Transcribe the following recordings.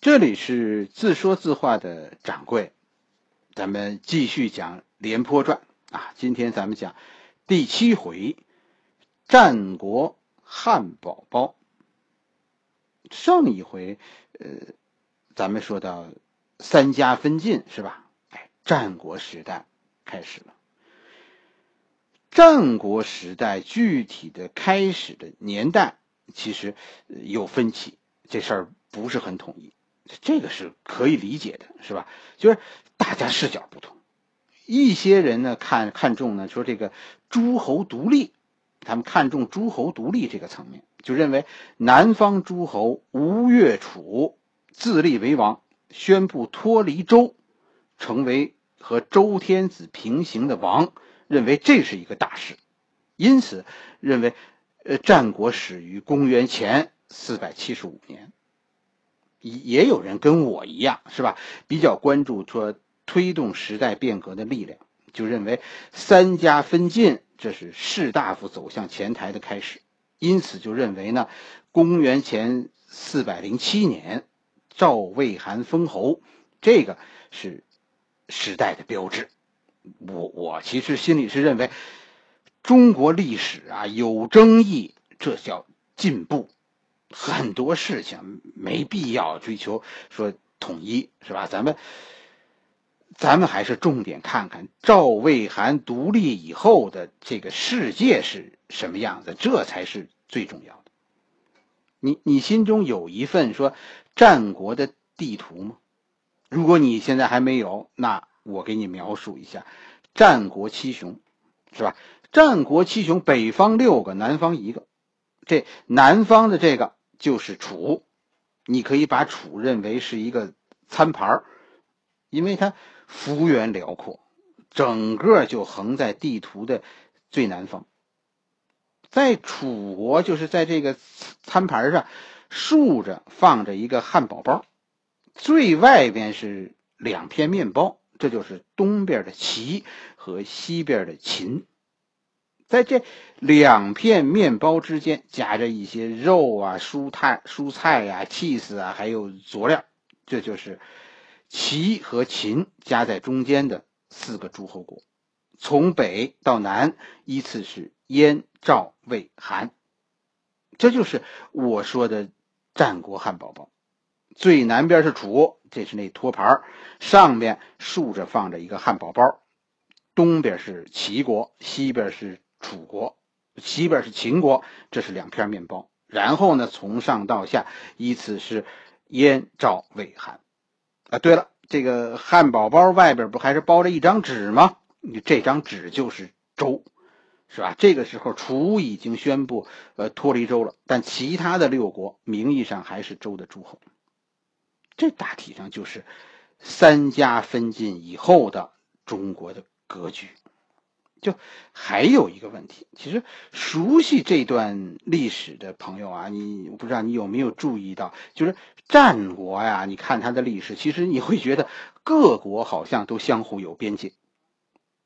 这里是自说自话的掌柜，咱们继续讲《廉颇传》啊。今天咱们讲第七回“战国汉堡包”。上一回，呃，咱们说到三家分晋是吧？哎，战国时代开始了。战国时代具体的开始的年代其实有分歧，这事儿不是很统一。这个是可以理解的，是吧？就是大家视角不同，一些人呢看看重呢说这个诸侯独立，他们看重诸侯独立这个层面，就认为南方诸侯吴越楚自立为王，宣布脱离周，成为和周天子平行的王，认为这是一个大事，因此认为，呃，战国始于公元前四百七十五年。也也有人跟我一样，是吧？比较关注说推动时代变革的力量，就认为三家分晋这是士大夫走向前台的开始，因此就认为呢，公元前四百零七年赵魏韩封侯，这个是时代的标志。我我其实心里是认为，中国历史啊有争议，这叫进步。很多事情没必要追求说统一，是吧？咱们，咱们还是重点看看赵魏韩独立以后的这个世界是什么样子，这才是最重要的。你你心中有一份说战国的地图吗？如果你现在还没有，那我给你描述一下战国七雄，是吧？战国七雄，北方六个，南方一个，这南方的这个。就是楚，你可以把楚认为是一个餐盘儿，因为它幅员辽阔，整个就横在地图的最南方。在楚国，就是在这个餐盘上竖着放着一个汉堡包，最外边是两片面包，这就是东边的齐和西边的秦。在这两片面包之间夹着一些肉啊、蔬菜、蔬菜呀、cheese 啊，还有佐料，这就是齐和秦夹在中间的四个诸侯国。从北到南依次是燕、赵、魏、韩，这就是我说的战国汉堡包。最南边是楚，这是那托盘上面竖着放着一个汉堡包。东边是齐国，西边是。楚国，西边是秦国，这是两片面包。然后呢，从上到下依次是燕、赵、魏、韩。啊，对了，这个汉堡包外边不还是包着一张纸吗？你这张纸就是周，是吧？这个时候楚已经宣布呃脱离周了，但其他的六国名义上还是周的诸侯。这大体上就是三家分晋以后的中国的格局。就还有一个问题，其实熟悉这段历史的朋友啊，你我不知道你有没有注意到，就是战国呀，你看它的历史，其实你会觉得各国好像都相互有边界。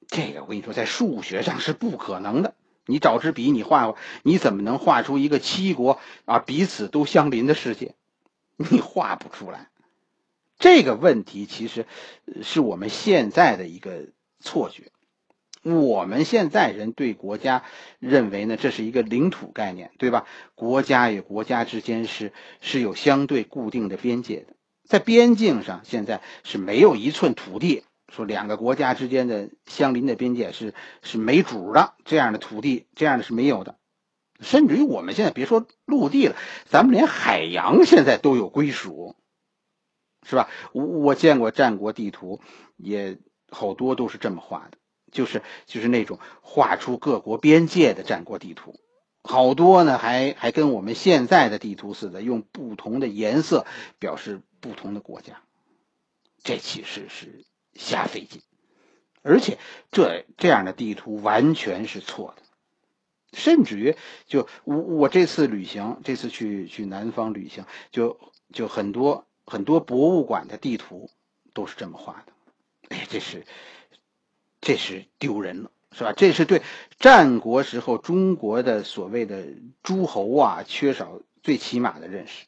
这个我跟你说，在数学上是不可能的。你找支笔，你画画，你怎么能画出一个七国啊彼此都相邻的世界？你画不出来。这个问题其实是我们现在的一个错觉。我们现在人对国家认为呢，这是一个领土概念，对吧？国家与国家之间是是有相对固定的边界的，在边境上现在是没有一寸土地说两个国家之间的相邻的边界是是没主的，这样的土地这样的是没有的，甚至于我们现在别说陆地了，咱们连海洋现在都有归属，是吧？我我见过战国地图，也好多都是这么画的。就是就是那种画出各国边界的战国地图，好多呢，还还跟我们现在的地图似的，用不同的颜色表示不同的国家，这其实是瞎费劲，而且这这样的地图完全是错的，甚至于就我我这次旅行，这次去去南方旅行，就就很多很多博物馆的地图都是这么画的，哎，这是。这是丢人了，是吧？这是对战国时候中国的所谓的诸侯啊，缺少最起码的认识。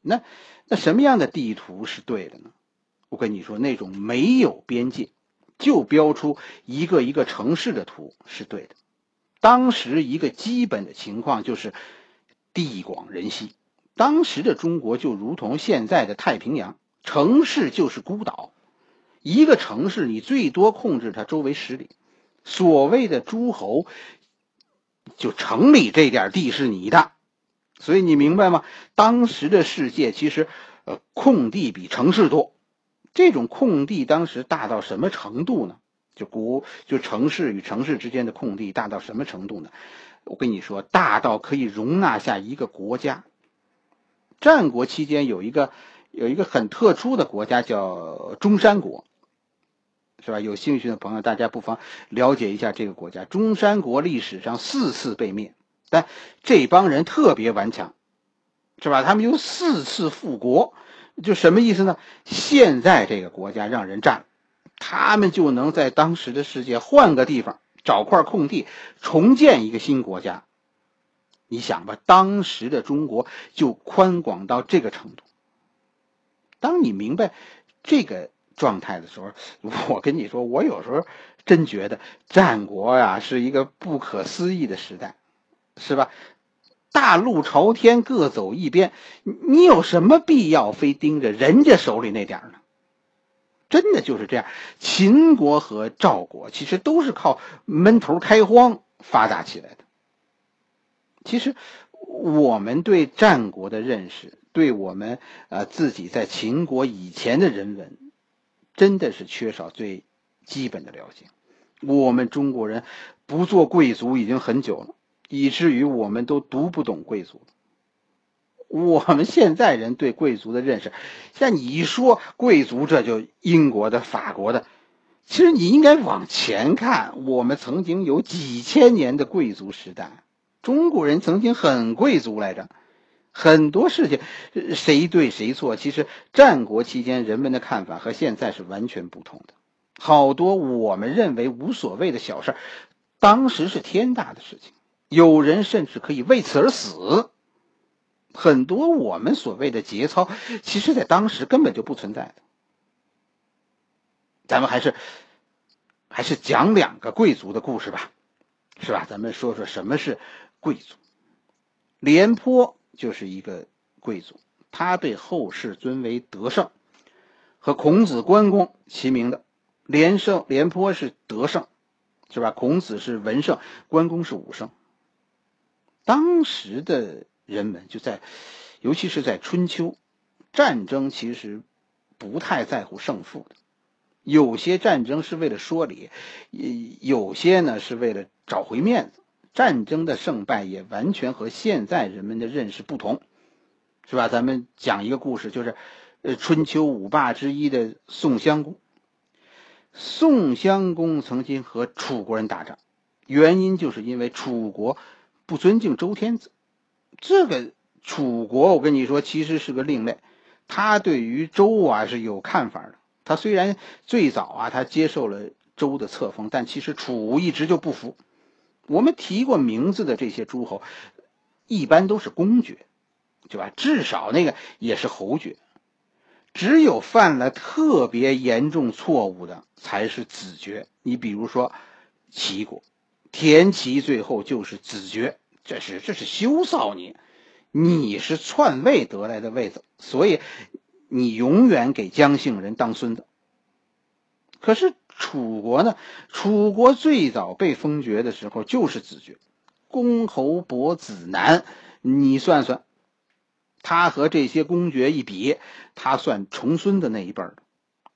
那那什么样的地图是对的呢？我跟你说，那种没有边界就标出一个一个城市的图是对的。当时一个基本的情况就是地广人稀，当时的中国就如同现在的太平洋，城市就是孤岛，一个城市你最多控制它周围十里，所谓的诸侯，就城里这点地是你的，所以你明白吗？当时的世界其实，呃，空地比城市多，这种空地当时大到什么程度呢？就国就城市与城市之间的空地大到什么程度呢？我跟你说，大到可以容纳下一个国家。战国期间有一个有一个很特殊的国家叫中山国，是吧？有兴趣的朋友，大家不妨了解一下这个国家。中山国历史上四次被灭，但这帮人特别顽强，是吧？他们有四次复国，就什么意思呢？现在这个国家让人占了。他们就能在当时的世界换个地方，找块空地，重建一个新国家。你想吧，当时的中国就宽广到这个程度。当你明白这个状态的时候，我跟你说，我有时候真觉得战国呀是一个不可思议的时代，是吧？大路朝天，各走一边，你有什么必要非盯着人家手里那点呢？真的就是这样，秦国和赵国其实都是靠闷头开荒发达起来的。其实我们对战国的认识，对我们呃自己在秦国以前的人文，真的是缺少最基本的了解。我们中国人不做贵族已经很久了，以至于我们都读不懂贵族。我们现在人对贵族的认识，像你说贵族，这就英国的、法国的。其实你应该往前看，我们曾经有几千年的贵族时代，中国人曾经很贵族来着。很多事情谁对谁错，其实战国期间人们的看法和现在是完全不同的。好多我们认为无所谓的小事儿，当时是天大的事情，有人甚至可以为此而死。很多我们所谓的节操，其实在当时根本就不存在的。咱们还是还是讲两个贵族的故事吧，是吧？咱们说说什么是贵族。廉颇就是一个贵族，他被后世尊为德圣，和孔子、关公齐名的。廉圣廉颇是德圣，是吧？孔子是文圣，关公是武圣。当时的。人们就在，尤其是在春秋，战争其实不太在乎胜负的。有些战争是为了说理，有些呢是为了找回面子。战争的胜败也完全和现在人们的认识不同，是吧？咱们讲一个故事，就是呃春秋五霸之一的宋襄公。宋襄公曾经和楚国人打仗，原因就是因为楚国不尊敬周天子。这个楚国，我跟你说，其实是个另类。他对于周啊是有看法的。他虽然最早啊，他接受了周的册封，但其实楚一直就不服。我们提过名字的这些诸侯，一般都是公爵，对吧？至少那个也是侯爵。只有犯了特别严重错误的，才是子爵。你比如说齐国，田齐最后就是子爵。这是这是羞臊你，你是篡位得来的位子，所以你永远给姜姓人当孙子。可是楚国呢？楚国最早被封爵的时候就是子爵，公侯伯子男，你算算，他和这些公爵一比，他算重孙的那一辈儿。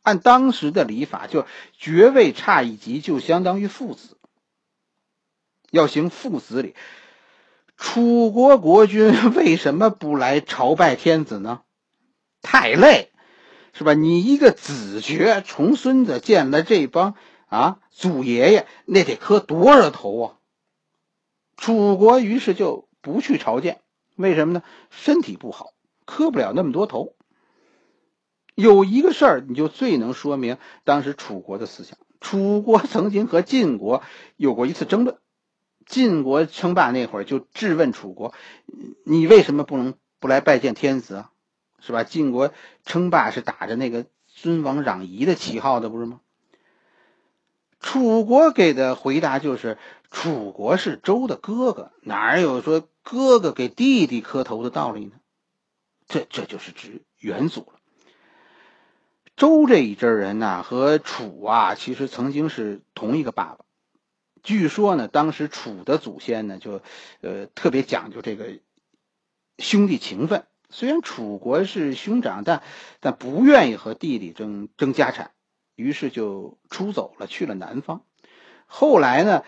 按当时的礼法，就爵位差一级就相当于父子，要行父子礼。楚国国君为什么不来朝拜天子呢？太累，是吧？你一个子爵重孙子见了这帮啊祖爷爷，那得磕多少头啊？楚国于是就不去朝见，为什么呢？身体不好，磕不了那么多头。有一个事儿，你就最能说明当时楚国的思想。楚国曾经和晋国有过一次争论。晋国称霸那会儿，就质问楚国：“你为什么不能不来拜见天子啊？是吧？晋国称霸是打着那个尊王攘夷的旗号的，不是吗？楚国给的回答就是：楚国是周的哥哥，哪有说哥哥给弟弟磕头的道理呢？这这就是指元祖了。周这一支人呢，和楚啊，其实曾经是同一个爸爸。据说呢，当时楚的祖先呢，就呃特别讲究这个兄弟情分。虽然楚国是兄长，但但不愿意和弟弟争争家产。于是就出走了，去了南方。后来呢，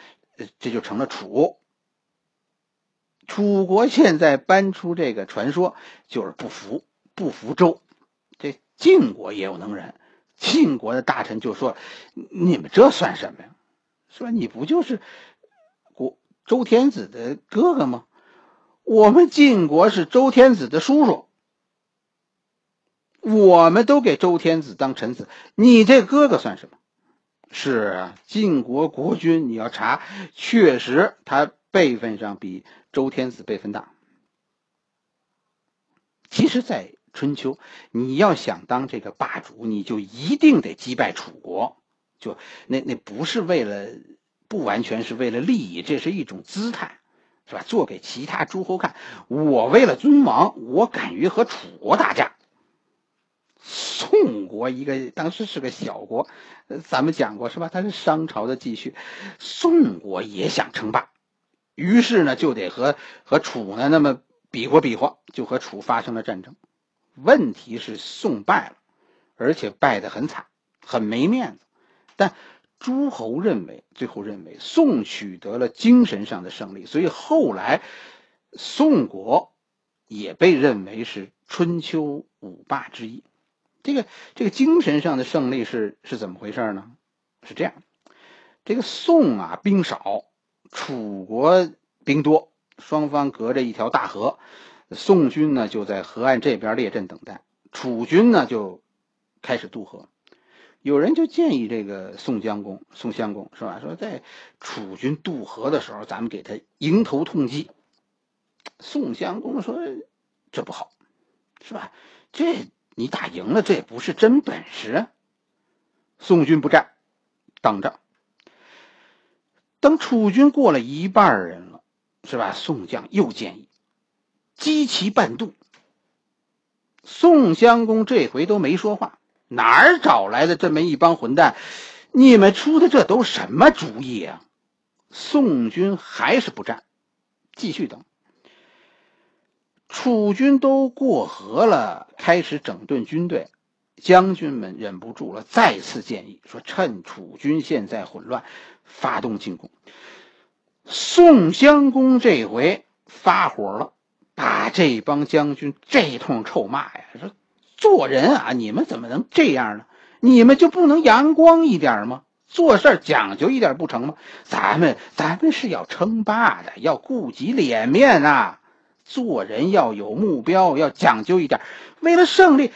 这就成了楚。楚国现在搬出这个传说，就是不服，不服周。这晋国也有能人，晋国的大臣就说：“你们这算什么呀？说你不就是国周天子的哥哥吗？我们晋国是周天子的叔叔。”我们都给周天子当臣子，你这哥哥算什么？是啊，晋国国君，你要查，确实他辈分上比周天子辈分大。其实，在春秋，你要想当这个霸主，你就一定得击败楚国，就那那不是为了，不完全是为了利益，这是一种姿态，是吧？做给其他诸侯看，我为了尊王，我敢于和楚国打架。宋国一个当时是个小国，咱们讲过是吧？它是商朝的继续。宋国也想称霸，于是呢就得和和楚呢那么比划比划，就和楚发生了战争。问题是宋败了，而且败得很惨，很没面子。但诸侯认为，最后认为宋取得了精神上的胜利，所以后来宋国也被认为是春秋五霸之一。这个这个精神上的胜利是是怎么回事呢？是这样，这个宋啊兵少，楚国兵多，双方隔着一条大河，宋军呢就在河岸这边列阵等待，楚军呢就开始渡河。有人就建议这个宋襄公，宋襄公是吧？说在楚军渡河的时候，咱们给他迎头痛击。宋襄公说这不好，是吧？这。你打赢了，这也不是真本事。宋军不战，等着。等楚军过了一半人了，是吧？宋将又建议击其半渡。宋襄公这回都没说话，哪儿找来的这么一帮混蛋？你们出的这都什么主意啊？宋军还是不战，继续等。楚军都过河了，开始整顿军队。将军们忍不住了，再次建议说：“趁楚军现在混乱，发动进攻。”宋襄公这回发火了，把这帮将军这通臭骂呀！说：“做人啊，你们怎么能这样呢？你们就不能阳光一点吗？做事讲究一点不成吗？咱们咱们是要称霸的，要顾及脸面啊！”做人要有目标，要讲究一点。为了胜利，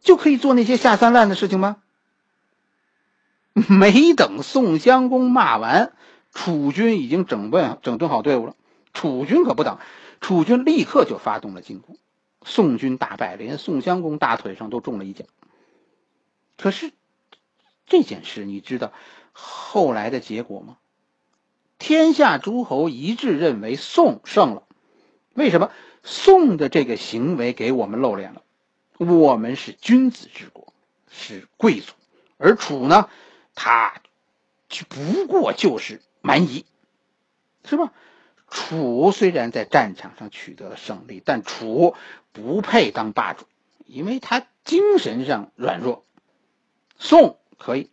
就可以做那些下三滥的事情吗？没等宋襄公骂完，楚军已经整顿整顿好队伍了。楚军可不等，楚军立刻就发动了进攻。宋军大败，连宋襄公大腿上都中了一箭。可是这件事，你知道后来的结果吗？天下诸侯一致认为宋胜了。为什么宋的这个行为给我们露脸了？我们是君子之国，是贵族，而楚呢，他不过就是蛮夷，是吧？楚虽然在战场上取得了胜利，但楚不配当霸主，因为他精神上软弱。宋可以。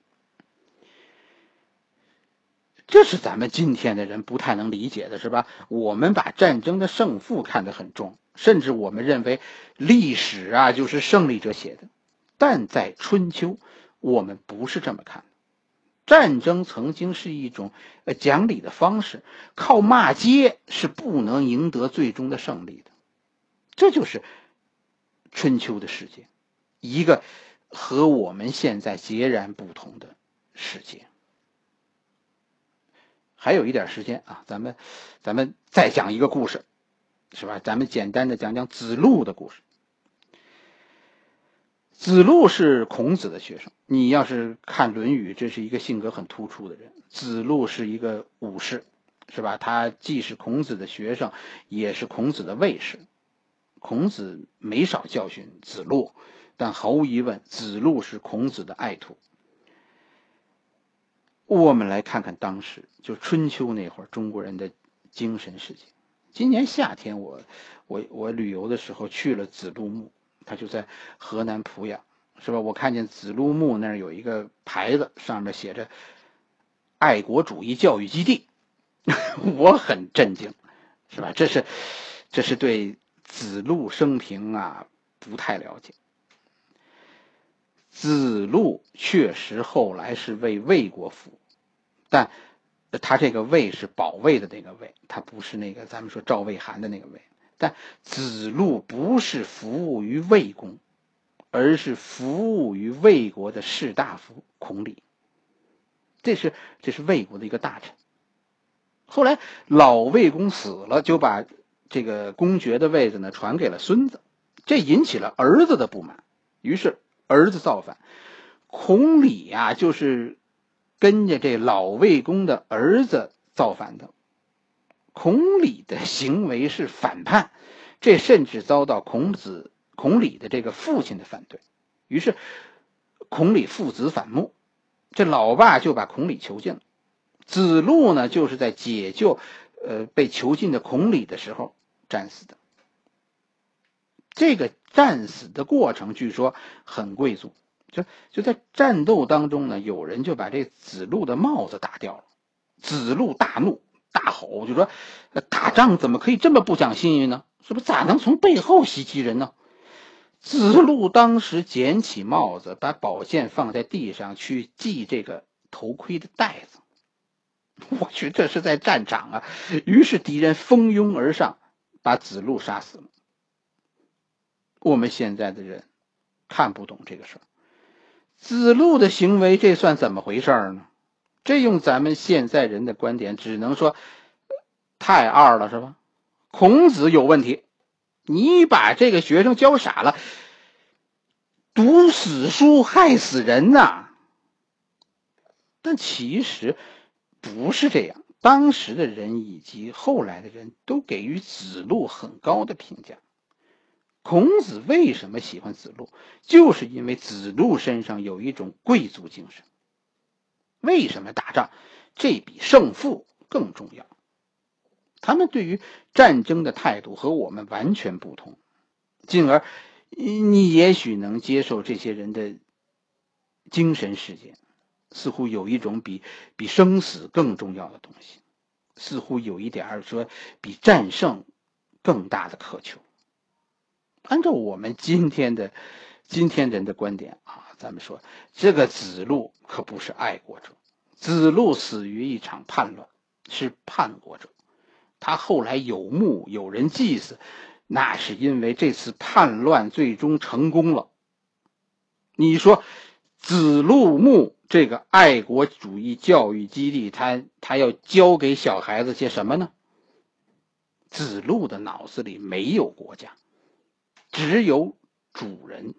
这是咱们今天的人不太能理解的，是吧？我们把战争的胜负看得很重，甚至我们认为历史啊就是胜利者写的。但在春秋，我们不是这么看。战争曾经是一种呃讲理的方式，靠骂街是不能赢得最终的胜利的。这就是春秋的世界，一个和我们现在截然不同的世界。还有一点时间啊，咱们，咱们再讲一个故事，是吧？咱们简单的讲讲子路的故事。子路是孔子的学生，你要是看《论语》，这是一个性格很突出的人。子路是一个武士，是吧？他既是孔子的学生，也是孔子的卫士。孔子没少教训子路，但毫无疑问，子路是孔子的爱徒。我们来看看当时就春秋那会儿中国人的精神世界。今年夏天，我我我旅游的时候去了子路墓。他就在河南濮阳，是吧？我看见子路墓那儿有一个牌子，上面写着“爱国主义教育基地”，我很震惊，是吧？这是这是对子路生平啊不太了解。子路确实后来是为魏国服务，但他这个“魏”是保卫的那个“魏”，他不是那个咱们说赵魏韩的那个“魏”。但子路不是服务于魏公，而是服务于魏国的士大夫孔鲤。这是这是魏国的一个大臣。后来老魏公死了，就把这个公爵的位子呢传给了孙子，这引起了儿子的不满，于是儿子造反。孔鲤呀，就是跟着这老魏公的儿子造反的。孔鲤的行为是反叛，这甚至遭到孔子、孔鲤的这个父亲的反对。于是，孔鲤父子反目，这老爸就把孔鲤囚禁了。子路呢，就是在解救呃被囚禁的孔鲤的时候战死的。这个战死的过程据说很贵族，就就在战斗当中呢，有人就把这子路的帽子打掉了。子路大怒。大吼就说：“打仗怎么可以这么不讲信誉呢？是不是咋能从背后袭击人呢？”子路当时捡起帽子，把宝剑放在地上去系这个头盔的带子。我去，这是在战场啊！于是敌人蜂拥而上，把子路杀死了。我们现在的人看不懂这个事儿，子路的行为这算怎么回事呢？这用咱们现在人的观点，只能说太二了，是吧？孔子有问题，你把这个学生教傻了，读死书害死人呐！但其实不是这样，当时的人以及后来的人都给予子路很高的评价。孔子为什么喜欢子路？就是因为子路身上有一种贵族精神。为什么打仗？这比胜负更重要。他们对于战争的态度和我们完全不同，进而你也许能接受这些人的精神世界，似乎有一种比比生死更重要的东西，似乎有一点儿说比战胜更大的渴求。按照我们今天的今天人的观点啊。咱们说，这个子路可不是爱国者，子路死于一场叛乱，是叛国者。他后来有墓，有人祭祀，那是因为这次叛乱最终成功了。你说，子路墓这个爱国主义教育基地，他他要教给小孩子些什么呢？子路的脑子里没有国家，只有主人。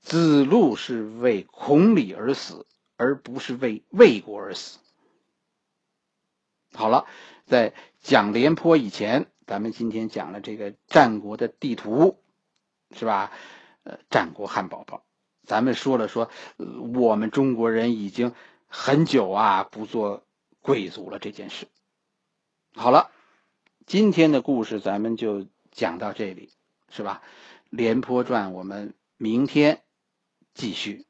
子路是为孔鲤而死，而不是为魏国而死。好了，在讲廉颇以前，咱们今天讲了这个战国的地图，是吧？呃，战国汉堡包，咱们说了说，我们中国人已经很久啊不做贵族了这件事。好了，今天的故事咱们就讲到这里，是吧？廉颇传，我们明天。继续。